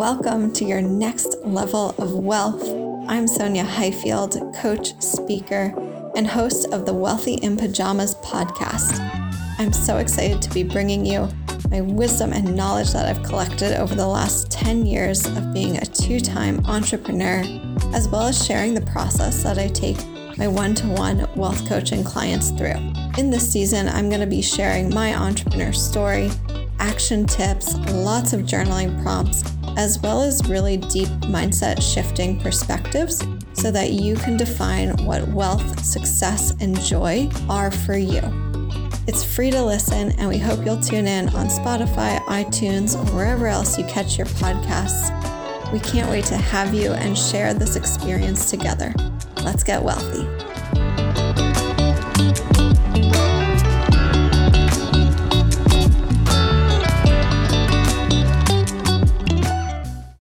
welcome to your next level of wealth. I'm Sonya Highfield, coach, speaker, and host of the Wealthy in Pajamas podcast. I'm so excited to be bringing you my wisdom and knowledge that I've collected over the last 10 years of being a two time entrepreneur, as well as sharing the process that I take my one to one wealth coaching clients through. In this season, I'm going to be sharing my entrepreneur story, action tips, lots of journaling prompts, as well as really deep mindset shifting perspectives so that you can define what wealth, success, and joy are for you. It's free to listen, and we hope you'll tune in on Spotify, iTunes, or wherever else you catch your podcasts. We can't wait to have you and share this experience together. Let's get wealthy.